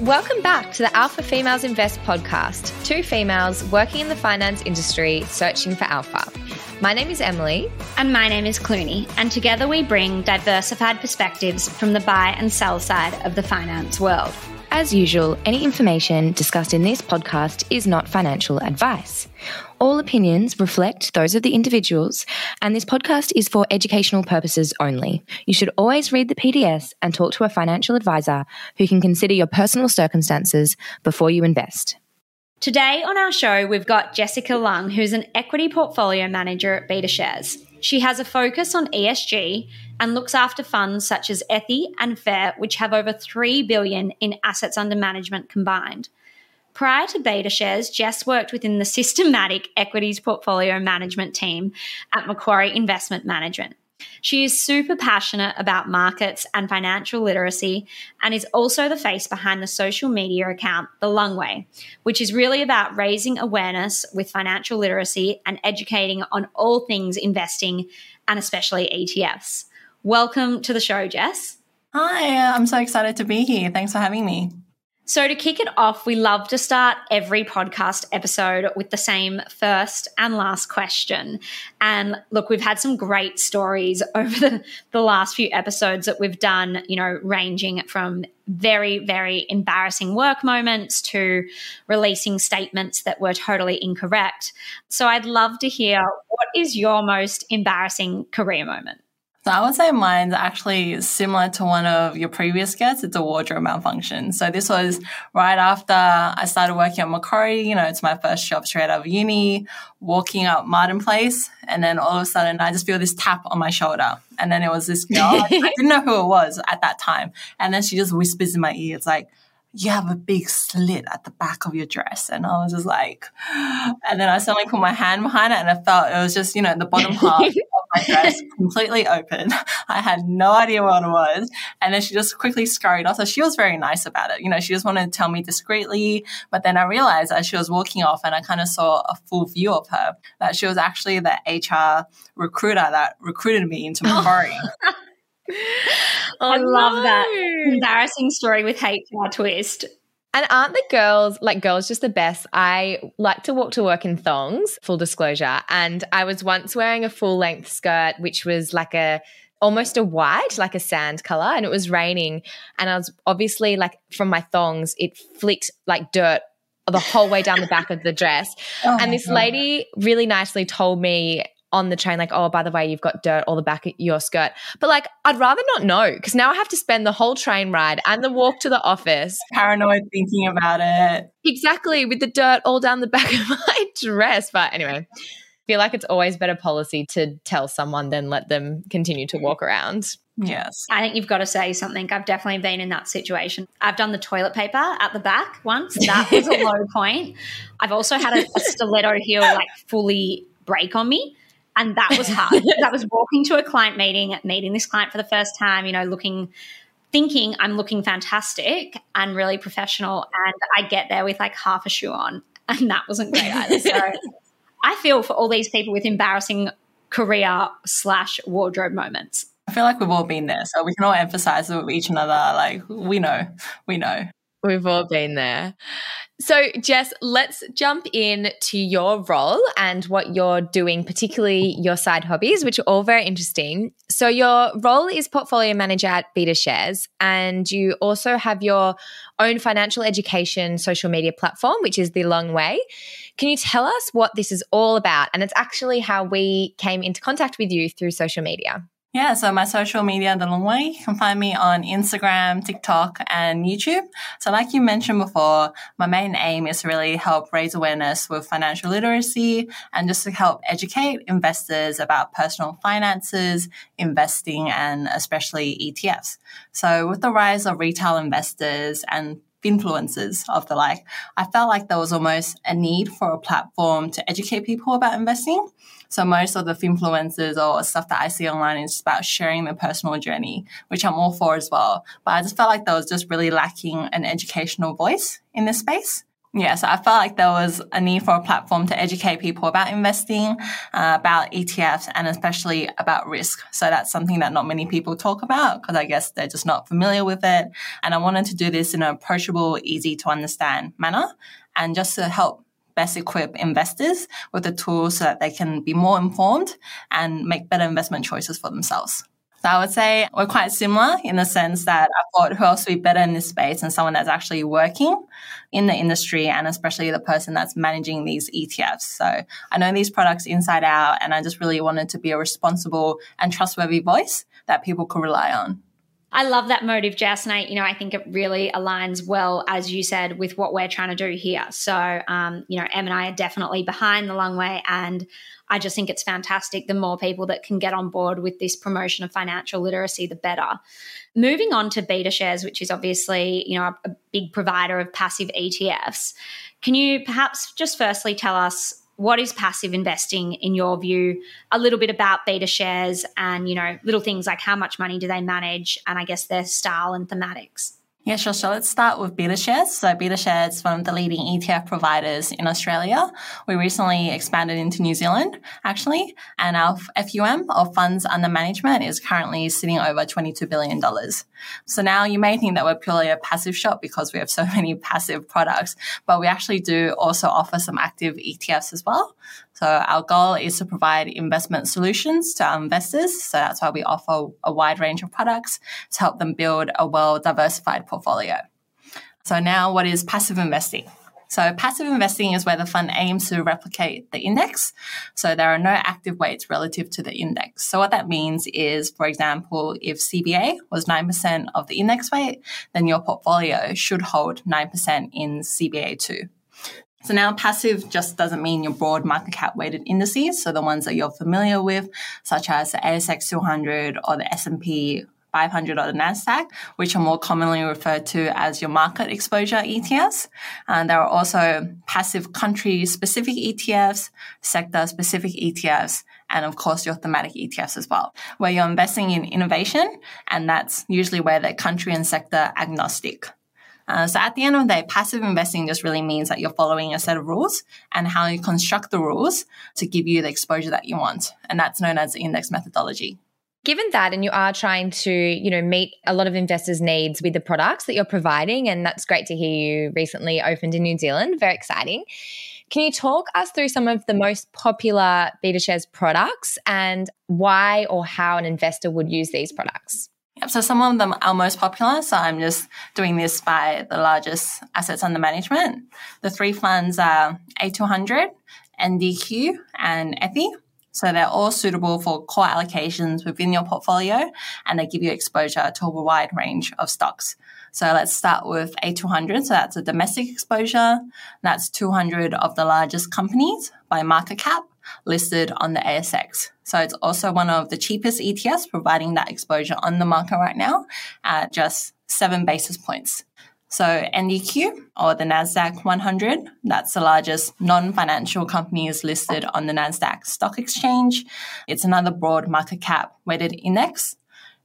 Welcome back to the Alpha Females Invest podcast. Two females working in the finance industry searching for alpha. My name is Emily. And my name is Clooney. And together we bring diversified perspectives from the buy and sell side of the finance world. As usual, any information discussed in this podcast is not financial advice. All opinions reflect those of the individuals, and this podcast is for educational purposes only. You should always read the PDS and talk to a financial advisor who can consider your personal circumstances before you invest. Today on our show, we've got Jessica Leung, who's an equity portfolio manager at BetaShares. She has a focus on ESG and looks after funds such as ETHI and Fair, which have over 3 billion in assets under management combined. Prior to BetaShares, Jess worked within the systematic equities portfolio management team at Macquarie Investment Management. She is super passionate about markets and financial literacy and is also the face behind the social media account, The Leung Way, which is really about raising awareness with financial literacy and educating on all things investing and especially ETFs. Welcome to the show, Jess. Hi, I'm so excited to be here. Thanks for having me. So, to kick it off, we love to start every podcast episode with the same first and last question. And look, we've had some great stories over the, the last few episodes that we've done, you know, ranging from very, very embarrassing work moments to releasing statements that were totally incorrect. So, I'd love to hear what is your most embarrassing career moment? So I would say mine's actually similar to one of your previous guests. It's a wardrobe malfunction. So this was right after I started working at Macquarie. You know, it's my first job straight out of uni, walking up Martin Place. And then all of a sudden I just feel this tap on my shoulder. And then it was this girl. I didn't know who it was at that time. And then she just whispers in my ear. It's like, you have a big slit at the back of your dress. And I was just like, and then I suddenly put my hand behind it and I felt it was just, you know, the bottom half my dress completely open. I had no idea what it was. And then she just quickly scurried off. So she was very nice about it. You know, she just wanted to tell me discreetly. But then I realized as she was walking off and I kind of saw a full view of her that she was actually the HR recruiter that recruited me into Macquarie. Oh, I love no. that embarrassing story with HR twist. And aren't the girls, like girls, just the best? I like to walk to work in thongs, full disclosure. And I was once wearing a full length skirt, which was like a almost a white, like a sand color, and it was raining. And I was obviously like from my thongs, it flicked like dirt the whole way down the back of the dress. Oh and this lady really nicely told me on the train, like, oh, by the way, you've got dirt all the back of your skirt. But like, I'd rather not know because now I have to spend the whole train ride and the walk to the office. Paranoid thinking about it. Exactly, with the dirt all down the back of my dress. But anyway, I feel like it's always better policy to tell someone than let them continue to walk around. Yes. I think you've got to say something. I've definitely been in that situation. I've done the toilet paper at the back once. That was a low point. I've also had a, a stiletto heel like fully break on me. And that was hard. that was walking to a client meeting, meeting this client for the first time, you know, looking, thinking I'm looking fantastic and really professional. And I get there with like half a shoe on. And that wasn't great either. So I feel for all these people with embarrassing career slash wardrobe moments. I feel like we've all been there. So we can all emphasize with each another. Like, we know, we know. We've all been there. So, Jess, let's jump in to your role and what you're doing, particularly your side hobbies, which are all very interesting. So, your role is portfolio manager at BetaShares, and you also have your own financial education social media platform, which is The Leung Way. Can you tell us what this is all about? And it's actually how we came into contact with you through social media. Yeah, so my social media, The Leung Way, you can find me on Instagram, TikTok, and YouTube. So, like you mentioned before, my main aim is to really help raise awareness with financial literacy and just to help educate investors about personal finances, investing, and especially ETFs. So, with the rise of retail investors and influencers of the like, I felt like there was almost a need for a platform to educate people about investing. So most of the influencers or stuff that I see online is about sharing their personal journey, which I'm all for as well. But I just felt like there was just really lacking an educational voice in this space. Yeah, so I felt like there was a need for a platform to educate people about investing, uh, about ETFs, and especially about risk. So that's something that not many people talk about because I guess they're just not familiar with it. And I wanted to do this in an approachable, easy to understand manner and just to help best equip investors with the tools so that they can be more informed and make better investment choices for themselves. So I would say we're quite similar in the sense that I thought who else would be better in this space than someone that's actually working in the industry and especially the person that's managing these ETFs. So I know these products inside out and I just really wanted to be a responsible and trustworthy voice that people could rely on. I love that motive, Jess. And I, you know, I think it really aligns well, as you said, with what we're trying to do here. So, um, you know, Em and I are definitely behind the Leung Way. And I just think it's fantastic. The more people that can get on board with this promotion of financial literacy, the better. Moving on to BetaShares, which is obviously you know a, a big provider of passive ETFs. Can you perhaps just firstly tell us what is passive investing in your view? A little bit about BetaShares and you know little things like how much money do they manage and i guess their style and thematics yeah, sure. So let's start with BetaShares. So BetaShares is one of the leading ETF providers in Australia. We recently expanded into New Zealand, actually, and our FUM, or funds under management, is currently sitting over $22 billion. So now you may think that we're purely a passive shop because we have so many passive products, but we actually do also offer some active ETFs as well. So our goal is to provide investment solutions to our investors. So that's why we offer a wide range of products to help them build a well diversified portfolio. So now what is passive investing? So passive investing is where the fund aims to replicate the index. So there are no active weights relative to the index. So what that means is, for example, if CBA was 9% of the index weight, then your portfolio should hold 9% in CBA too. So now passive just doesn't mean your broad market cap weighted indices. So the ones that you're familiar with, such as the ASX 200 or the S&P 500 or the NASDAQ, which are more commonly referred to as your market exposure ETFs. And there are also passive country specific ETFs, sector specific ETFs, and of course your thematic ETFs as well, where you're investing in innovation. And that's usually where they're country and sector agnostic. Uh, so at the end of the day, passive investing just really means that you're following a set of rules and how you construct the rules to give you the exposure that you want. And that's known as the index methodology. Given that, and you are trying to, you know, meet a lot of investors' needs with the products that you're providing, and that's great to hear you recently opened in New Zealand. Very exciting. Can you talk us through some of the most popular BetaShares products and why or how an investor would use these products? Yep, so some of them are most popular. So I'm just doing this by the largest assets under management. The three funds are A200, NDQ, and ETHI. So they're all suitable for core allocations within your portfolio and they give you exposure to a wide range of stocks. So let's start with A200. So that's a domestic exposure. That's 200 of the largest companies by market cap listed on the ASX. So it's also one of the cheapest ETFs, providing that exposure on the market right now at just seven basis points. So NDQ or the NASDAQ 100, that's the largest non-financial companies listed on the NASDAQ stock exchange. It's another broad market cap weighted index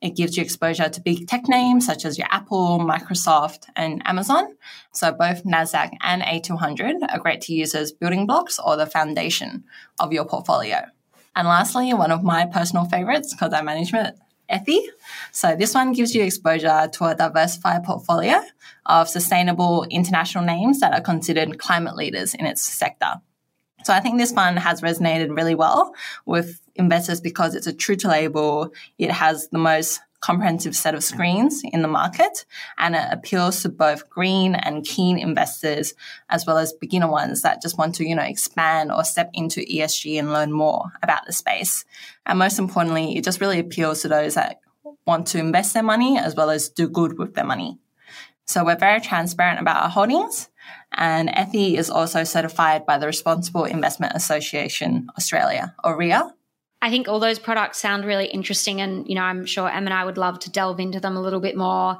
it gives you exposure to big tech names such as your Apple, Microsoft, and Amazon. So both NASDAQ and A200 are great to use as building blocks or the foundation of your portfolio. And lastly, one of my personal favorites, because I manage it, ETHI. So this one gives you exposure to a diversified portfolio of sustainable international names that are considered climate leaders in its sector. So I think this fund has resonated really well with investors because it's a true to label. It has the most comprehensive set of screens in the market and it appeals to both green and keen investors as well as beginner ones that just want to, you know, expand or step into ESG and learn more about the space. And most importantly, it just really appeals to those that want to invest their money as well as do good with their money. So we're very transparent about our holdings and ETHI is also certified by the Responsible Investment Association Australia, or RIA. I think all those products sound really interesting. And, you know, I'm sure Em and I would love to delve into them a little bit more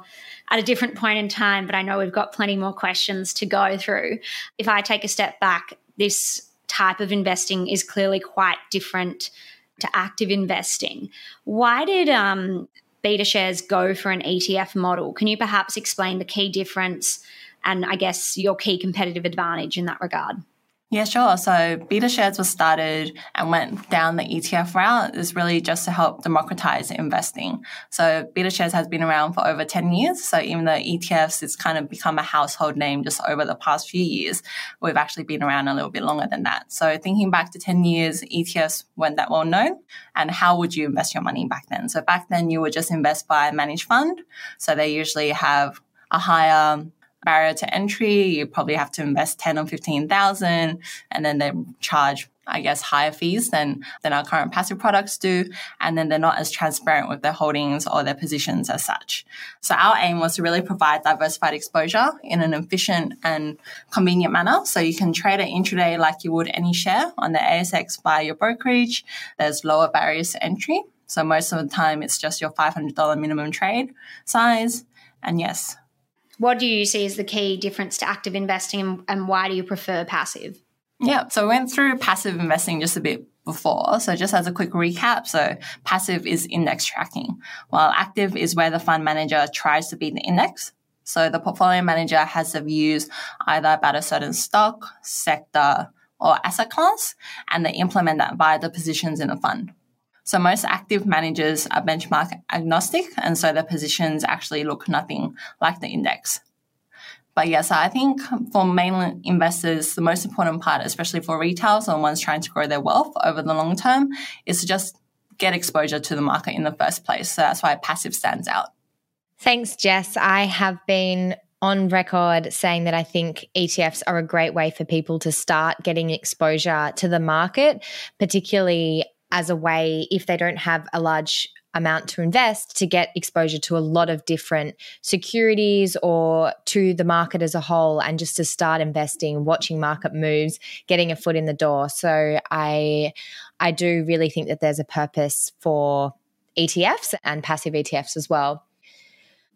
at a different point in time, but I know we've got plenty more questions to go through. If I take a step back, this type of investing is clearly quite different to active investing. Why did um, BetaShares go for an ETF model? Can you perhaps explain the key difference and I guess your key competitive advantage in that regard. Yeah, sure. So BetaShares was started and went down the ETF route is really just to help democratize investing. So BetaShares has been around for over 10 years. So even though ETFs it's kind of become a household name just over the past few years, we've actually been around a little bit longer than that. So thinking back to 10 years, ETFs weren't that well known. And how would you invest your money back then? So back then you would just invest by a managed fund. So they usually have a higher barrier to entry. You probably have to invest 10 or 15,000 and then they charge I guess higher fees than than our current passive products do, and then they're not as transparent with their holdings or their positions as such. So our aim was to really provide diversified exposure in an efficient and convenient manner. So you can trade it intraday like you would any share on the ASX via your brokerage. There's lower barriers to entry. So most of the time it's just your $500 minimum trade size. And yes, what do you see as the key difference to active investing and, and why do you prefer passive? Yeah, so we went through passive investing just a bit before. So just as a quick recap, so passive is index tracking, while active is where the fund manager tries to beat the index. So the portfolio manager has the views either about a certain stock, sector, or asset class, and they implement that via the positions in the fund. So most active managers are benchmark agnostic, and so their positions actually look nothing like the index. But yes, I think for mainland investors, the most important part, especially for retail, or ones trying to grow their wealth over the long term, is to just get exposure to the market in the first place. So that's why passive stands out. Thanks, Jess. I have been on record saying that I think ETFs are a great way for people to start getting exposure to the market, particularly as a way, if they don't have a large amount to invest, to get exposure to a lot of different securities or to the market as a whole, and just to start investing, watching market moves, getting a foot in the door. So I, I do really think that there's a purpose for ETFs and passive ETFs as well.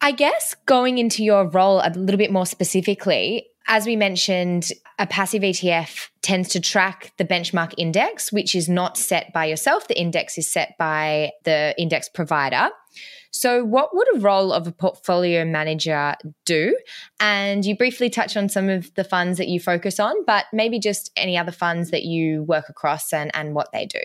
I guess going into your role a little bit more specifically, as we mentioned, a passive ETF tends to track the benchmark index, which is not set by yourself. The index is set by the index provider. So, what would a role of a portfolio manager do? And you briefly touched on some of the funds that you focus on, but maybe just any other funds that you work across and, and what they do.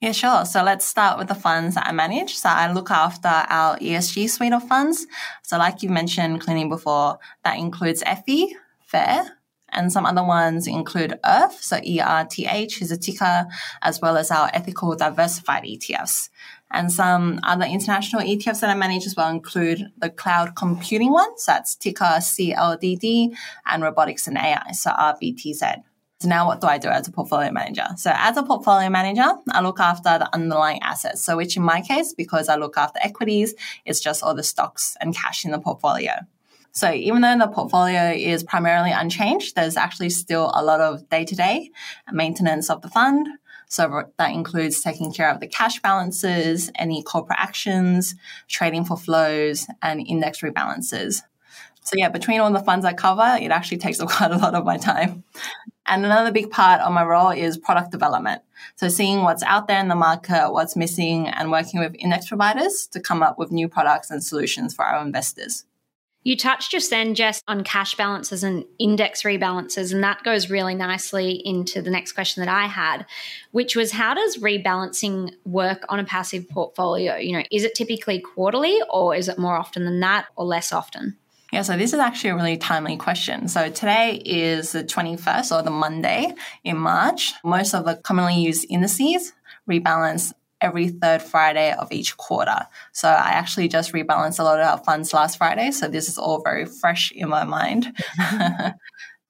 Yeah, sure. So let's start with the funds that I manage. So I look after our ESG suite of funds. So like you mentioned, cleaning before, that includes FE, FAIR, and some other ones include ERTH, so ERTH is a ticker, as well as our ethical diversified ETFs. And some other international ETFs that I manage as well include the cloud computing ones, that's ticker CLDD, and robotics and AI, so RBTZ. So now what do I do as a portfolio manager? So as a portfolio manager, I look after the underlying assets. So which in my case, because I look after equities, it's just all the stocks and cash in the portfolio. So even though the portfolio is primarily unchanged, there's actually still a lot of day to day maintenance of the fund. So that includes taking care of the cash balances, any corporate actions, trading for flows, and index rebalances. So yeah, between all the funds I cover, it actually takes up quite a lot of my time. And another big part of my role is product development. So seeing what's out there in the market, what's missing, and working with index providers to come up with new products and solutions for our investors. You touched just then, Jess, on cash balances and index rebalances, and that goes really nicely into the next question that I had, which was how does rebalancing work on a passive portfolio? You know, is it typically quarterly or is it more often than that or less often? Yeah, so this is actually a really timely question. So today is the 21st or the Monday in March. Most of the commonly used indices rebalance every third Friday of each quarter. So I actually just rebalanced a lot of our funds last Friday. So this is all very fresh in my mind. Mm-hmm.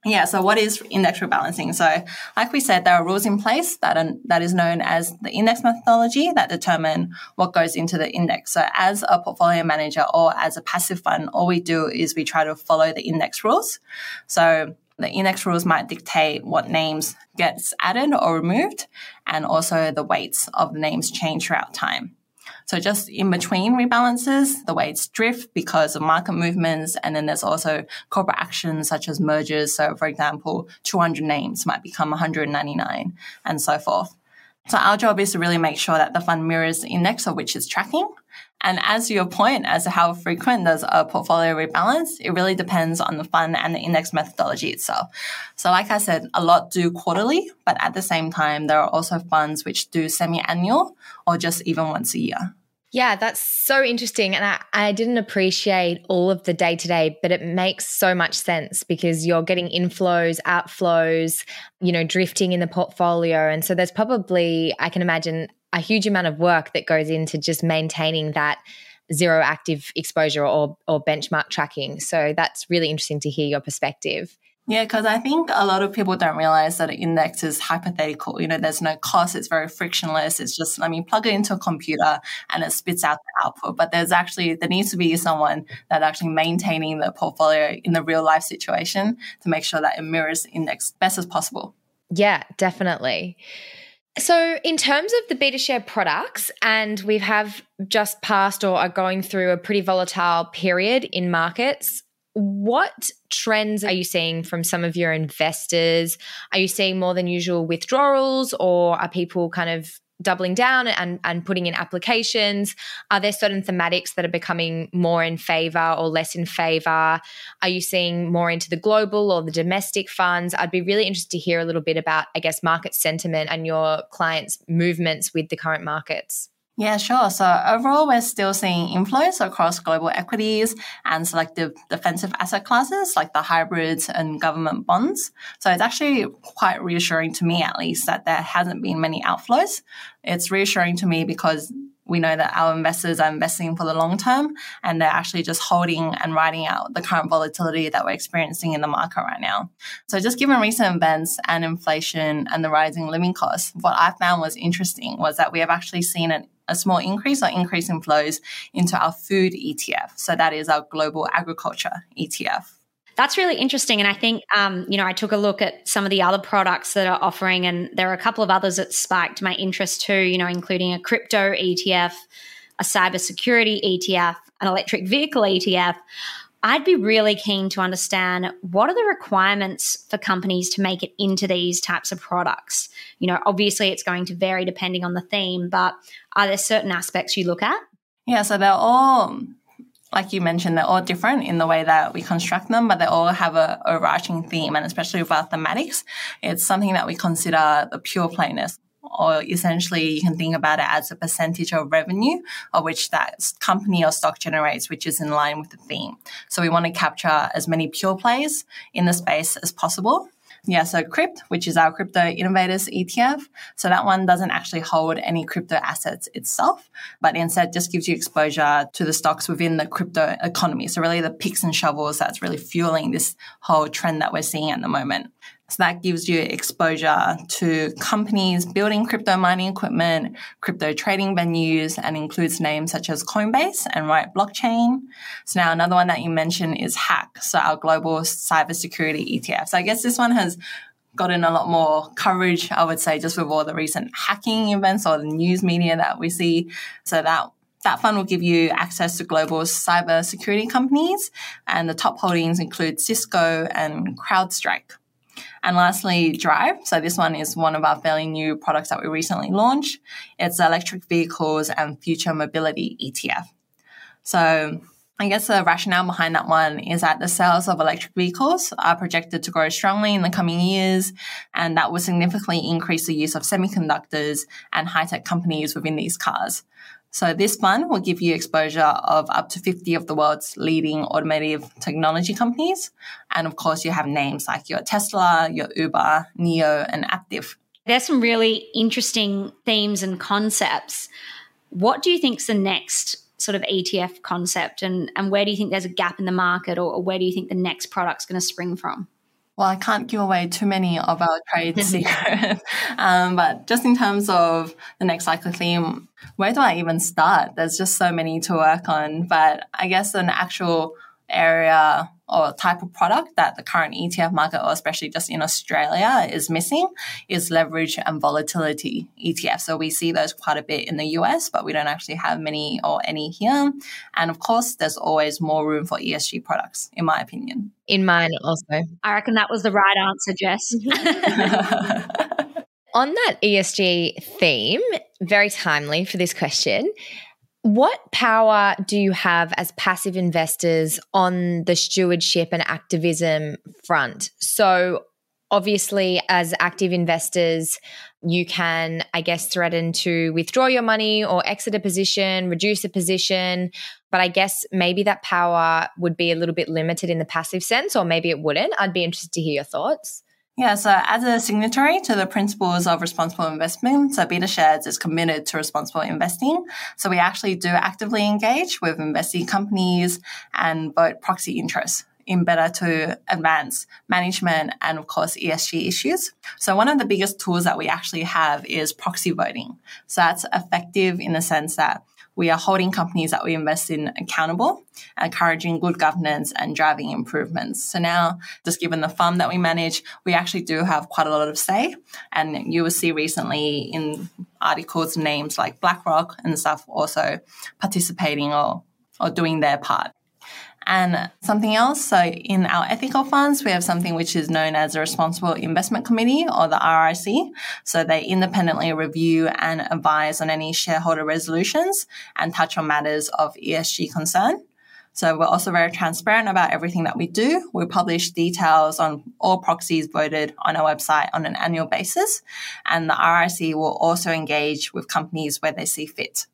Yeah, so what is index rebalancing? So, like we said, there are rules in place that are, that is known as the index methodology that determine what goes into the index. So, as a portfolio manager or as a passive fund, all we do is we try to follow the index rules. So, the index rules might dictate what names gets added or removed, and also the weights of the names change throughout time. So just in between rebalances, the weights drift because of market movements. And then there's also corporate actions such as mergers. So for example, 200 names might become 199 and so forth. So our job is to really make sure that the fund mirrors the index of which it's tracking And as your point as to how frequent does a portfolio rebalance, it really depends on the fund and the index methodology itself. So like I said, a lot do quarterly, but at the same time, there are also funds which do semi-annual or just even once a year. Yeah, that's so interesting. And I, I didn't appreciate all of the day to day, but it makes so much sense because you're getting inflows, outflows, you know, drifting in the portfolio. And so there's probably, I can imagine, a huge amount of work that goes into just maintaining that zero active exposure or, or benchmark tracking. So that's really interesting to hear your perspective. Yeah, because I think a lot of people don't realize that an index is hypothetical. You know, there's no cost, it's very frictionless. It's just, I mean, plug it into a computer and it spits out the output. But there's actually, there needs to be someone that actually maintaining the portfolio in the real life situation to make sure that it mirrors the index best as possible. Yeah, definitely. So, in terms of the BetaShare products, and we have just passed or are going through a pretty volatile period in markets, what trends are you seeing from some of your investors? Are you seeing more than usual withdrawals, or are people kind of doubling down and, and putting in applications? Are there certain thematics that are becoming more in favor or less in favor? Are you seeing more into the global or the domestic funds? I'd be really interested to hear a little bit about, I guess, market sentiment and your clients' movements with the current markets. Yeah, sure. So overall, we're still seeing inflows across global equities and selective defensive asset classes like the hybrids and government bonds. So it's actually quite reassuring to me, at least, that there hasn't been many outflows. It's reassuring to me because we know that our investors are investing for the long term and they're actually just holding and riding out the current volatility that we're experiencing in the market right now. So just given recent events and inflation and the rising living costs, what I found was interesting was that we have actually seen an a small increase or increase in flows into our food ETF. So that is our global agriculture ETF. That's really interesting. And I think, um, you know, I took a look at some of the other products that are offering, and there are a couple of others that spiked my interest too, you know, including a crypto ETF, a cybersecurity ETF, an electric vehicle ETF. I'd be really keen to understand what are the requirements for companies to make it into these types of products. You know, obviously it's going to vary depending on the theme, but are there certain aspects you look at? Yeah, so they're all like you mentioned, they're all different in the way that we construct them, but they all have a overarching theme, and especially with our thematics, it's something that we consider the pure playness or essentially you can think about it as a percentage of revenue of which that company or stock generates, which is in line with the theme. So we want to capture as many pure plays in the space as possible. Yeah, so CRYP, which is our crypto innovators ETF. So that one doesn't actually hold any crypto assets itself, but instead just gives you exposure to the stocks within the crypto economy. So really the picks and shovels that's really fueling this whole trend that we're seeing at the moment. So that gives you exposure to companies building crypto mining equipment, crypto trading venues, and includes names such as Coinbase and Riot Blockchain. So now another one that you mentioned is Hack, so our global cybersecurity ETF. So I guess this one has gotten a lot more coverage, I would say, just with all the recent hacking events or the news media that we see. So that that fund will give you access to global cybersecurity companies, and the top holdings include Cisco and CrowdStrike. And lastly, Drive. So this one is one of our fairly new products that we recently launched. It's electric vehicles and future mobility ETF. So I guess the rationale behind that one is that the sales of electric vehicles are projected to grow strongly in the coming years, and that will significantly increase the use of semiconductors and high tech companies within these cars. So this fund will give you exposure of up to 50 of the world's leading automotive technology companies. And of course, you have names like your Tesla, your Uber, NIO, and Aptiv. There's some really interesting themes and concepts. What do you think is the next sort of ETF concept and, and where do you think there's a gap in the market or, or where do you think the next product's going to spring from? Well, I can't give away too many of our trade secrets, um, but just in terms of the next cycle theme, where do I even start? There's just so many to work on, but I guess an actual area or type of product that the current ETF market, or especially just in Australia, is missing is leverage and volatility ETF. So we see those quite a bit in the US, but we don't actually have many or any here. And of course, there's always more room for ESG products, in my opinion. In mine also. I reckon that was the right answer, Jess. On that ESG theme, very timely for this question. What power do you have as passive investors on the stewardship and activism front? So, obviously, as active investors, you can, I guess, threaten to withdraw your money or exit a position, reduce a position. But I guess maybe that power would be a little bit limited in the passive sense, or maybe it wouldn't. I'd be interested to hear your thoughts. Yeah, so as a signatory to the principles of responsible investment, so BetaShares is committed to responsible investing. So we actually do actively engage with investing companies and vote proxy interests in better to advance management and of course ESG issues. So one of the biggest tools that we actually have is proxy voting. So that's effective in the sense that we are holding companies that we invest in accountable, encouraging good governance and driving improvements. So now, just given the fund that we manage, we actually do have quite a lot of say. And you will see recently in articles names like BlackRock and stuff also participating or, or doing their part. And something else, so in our ethical funds, we have something which is known as the Responsible Investment Committee or the RIC. So they independently review and advise on any shareholder resolutions and touch on matters of ESG concern. So we're also very transparent about everything that we do. We publish details on all proxies voted on our website on an annual basis. And the RIC will also engage with companies where they see fit.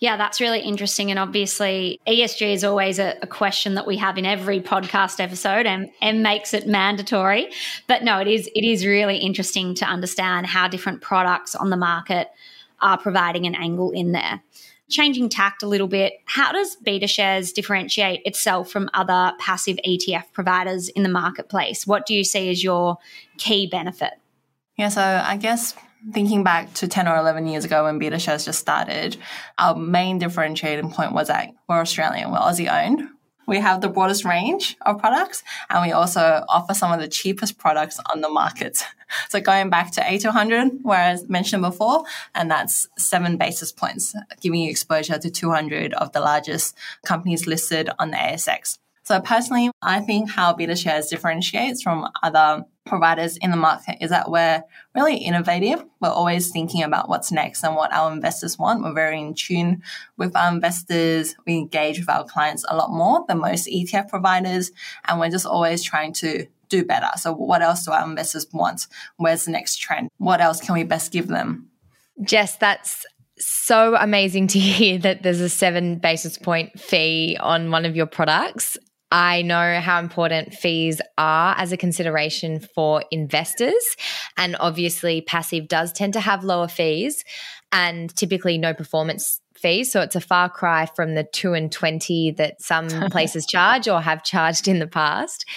Yeah, that's really interesting. And obviously, ESG is always a, a, question that we have in every podcast episode and, and makes it mandatory. But no, it is it is really interesting to understand how different products on the market are providing an angle in there. Changing tact a little bit, how does BetaShares differentiate itself from other passive ETF providers in the marketplace? What do you see as your key benefit? Yeah, so I guess thinking back to 10 or 11 years ago when BetaShares just started, our main differentiating point was that we're Australian, we're Aussie owned. We have the broadest range of products and we also offer some of the cheapest products on the market. So going back to A200, where I mentioned before, and that's seven basis points, giving you exposure to 200 of the largest companies listed on the ASX. So personally, I think how BetaShares differentiates from other providers in the market is that we're really innovative. We're always thinking about what's next and what our investors want. We're very in tune with our investors. We engage with our clients a lot more than most ETF providers. And we're just always trying to do better. So what else do our investors want? Where's the next trend? What else can we best give them? Jess, that's so amazing to hear that there's a seven basis point fee on one of your products. I know how important fees are as a consideration for investors. And obviously, passive does tend to have lower fees and typically no performance fees. So it's a far cry from the two and 20 that some places charge or have charged in the past.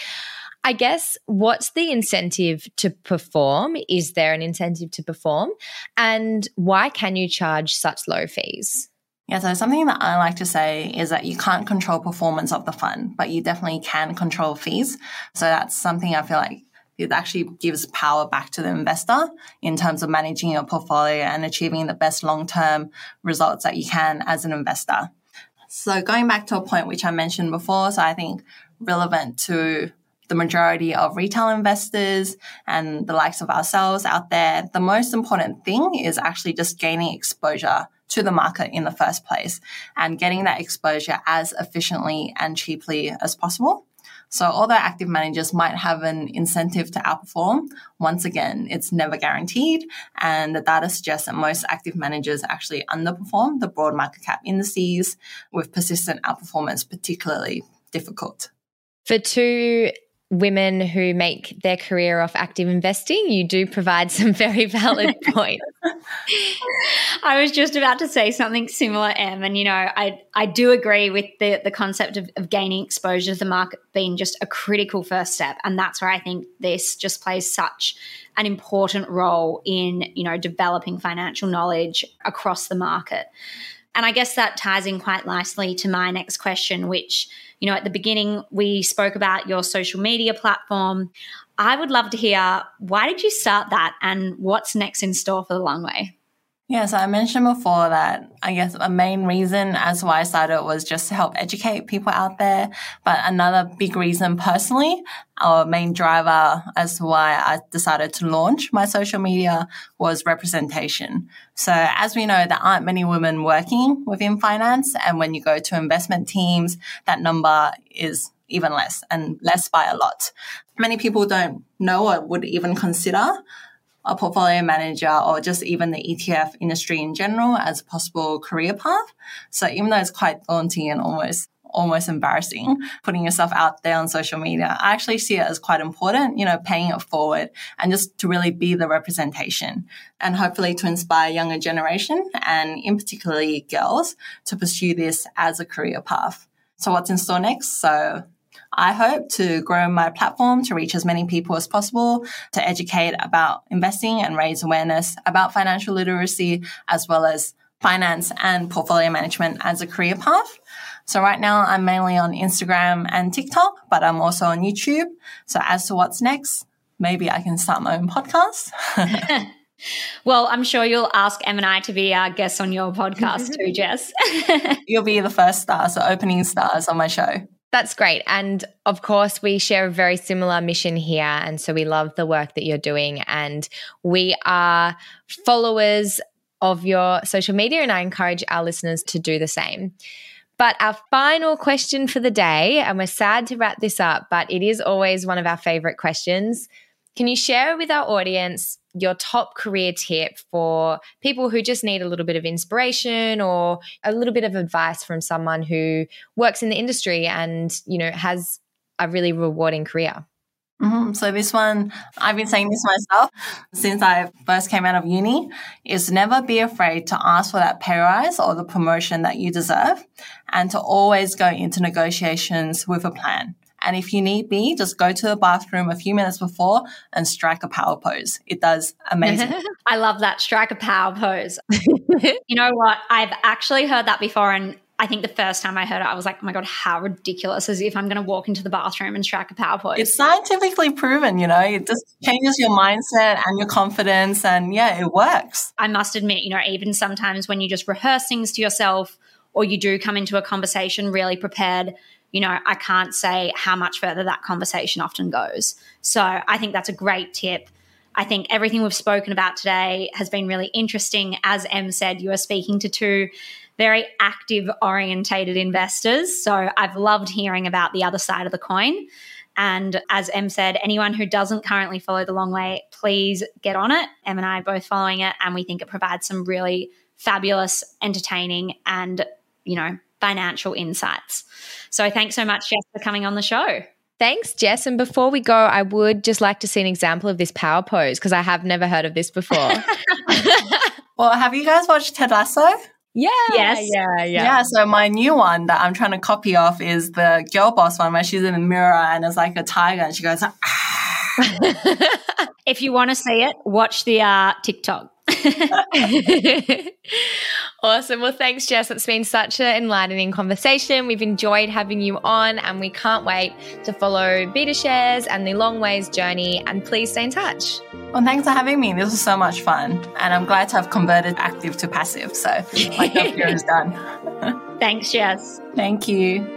I guess what's the incentive to perform? Is there an incentive to perform? And why can you charge such low fees? Yeah, so something that I like to say is that you can't control performance of the fund, but you definitely can control fees. So that's something I feel like it actually gives power back to the investor in terms of managing your portfolio and achieving the best long term results that you can as an investor. So going back to a point which I mentioned before, so I think relevant to the majority of retail investors and the likes of ourselves out there, the most important thing is actually just gaining exposure to the market in the first place and getting that exposure as efficiently and cheaply as possible. So although active managers might have an incentive to outperform, once again, it's never guaranteed. And the data suggests that most active managers actually underperform the broad market cap indices with persistent outperformance particularly difficult. For two women who make their career off active investing, you do provide some very valid points. I was just about to say something similar, Em, and you know, I I do agree with the the concept of, of gaining exposure to the market being just a critical first step, and that's where I think this just plays such an important role in you know developing financial knowledge across the market. And I guess that ties in quite nicely to my next question, which, you know, at the beginning, we spoke about your social media platform. I would love to hear why did you start that and what's next in store for the Leung Way? Yeah, so I mentioned before that I guess a main reason as why I started was just to help educate people out there. But another big reason personally, our main driver as why I decided to launch my social media was representation. So as we know, there aren't many women working within finance. And when you go to investment teams, that number is even less and less by a lot. Many people don't know or would even consider a portfolio manager or just even the ETF industry in general as a possible career path. So even though it's quite daunting and almost almost embarrassing putting yourself out there on social media. I actually see it as quite important, you know, paying it forward and just to really be the representation and hopefully to inspire younger generation and in particularly girls to pursue this as a career path. So what's in store next? So I hope to grow my platform to reach as many people as possible, to educate about investing and raise awareness about financial literacy, as well as finance and portfolio management as a career path. So right now I'm mainly on Instagram and TikTok, but I'm also on YouTube. So as to what's next, maybe I can start my own podcast. Well, I'm sure you'll ask Em and I to be our guests on your podcast too, Jess. You'll be the first stars, the opening stars on my show. That's great. And of course, we share a very similar mission here. And so we love the work that you're doing. And we are followers of your social media. And I encourage our listeners to do the same. But our final question for the day, and we're sad to wrap this up, but it is always one of our favorite questions. Can you share with our audience your top career tip for people who just need a little bit of inspiration or a little bit of advice from someone who works in the industry and, you know, has a really rewarding career? Mm-hmm. So this one, I've been saying this myself since I first came out of uni, is never be afraid to ask for that pay rise or the promotion that you deserve and to always go into negotiations with a plan. And if you need be, just go to the bathroom a few minutes before and strike a power pose. It does amazing. I love that. Strike a power pose. you know what? I've actually heard that before. And I think the first time I heard it, I was like, oh my God, how ridiculous. is if I'm going to walk into the bathroom and strike a power pose. It's scientifically proven, you know, it just changes your mindset and your confidence. And yeah, it works. I must admit, you know, even sometimes when you just rehearse things to yourself or you do come into a conversation really prepared, you know, I can't say how much further that conversation often goes. So I think that's a great tip. I think everything we've spoken about today has been really interesting. As Em said, you are speaking to two very active orientated investors. So I've loved hearing about the other side of the coin. And as Em said, anyone who doesn't currently follow the Leung Way, please get on it. Em and I are both following it, and we think it provides some really fabulous, entertaining, and you know, financial insights. So thanks so much, Jess, for coming on the show. Thanks, Jess. And before we go, I would just like to see an example of this power pose because I have never heard of this before. well, have you guys watched Ted Lasso? Yeah. Yes. Yeah. Yeah. Yeah. So my new one that I'm trying to copy off is the girl boss one where she's in the mirror and it's like a tiger and she goes, ah. if you want to see it, watch the uh, TikTok. awesome. Well, thanks, Jess. It's been such an enlightening conversation. We've enjoyed having you on, and we can't wait to follow BetaShares and the Leung Way's journey. And please stay in touch. Well, thanks for having me. This was so much fun, and I'm glad to have converted active to passive. So my job here is done. thanks, Jess. Thank you.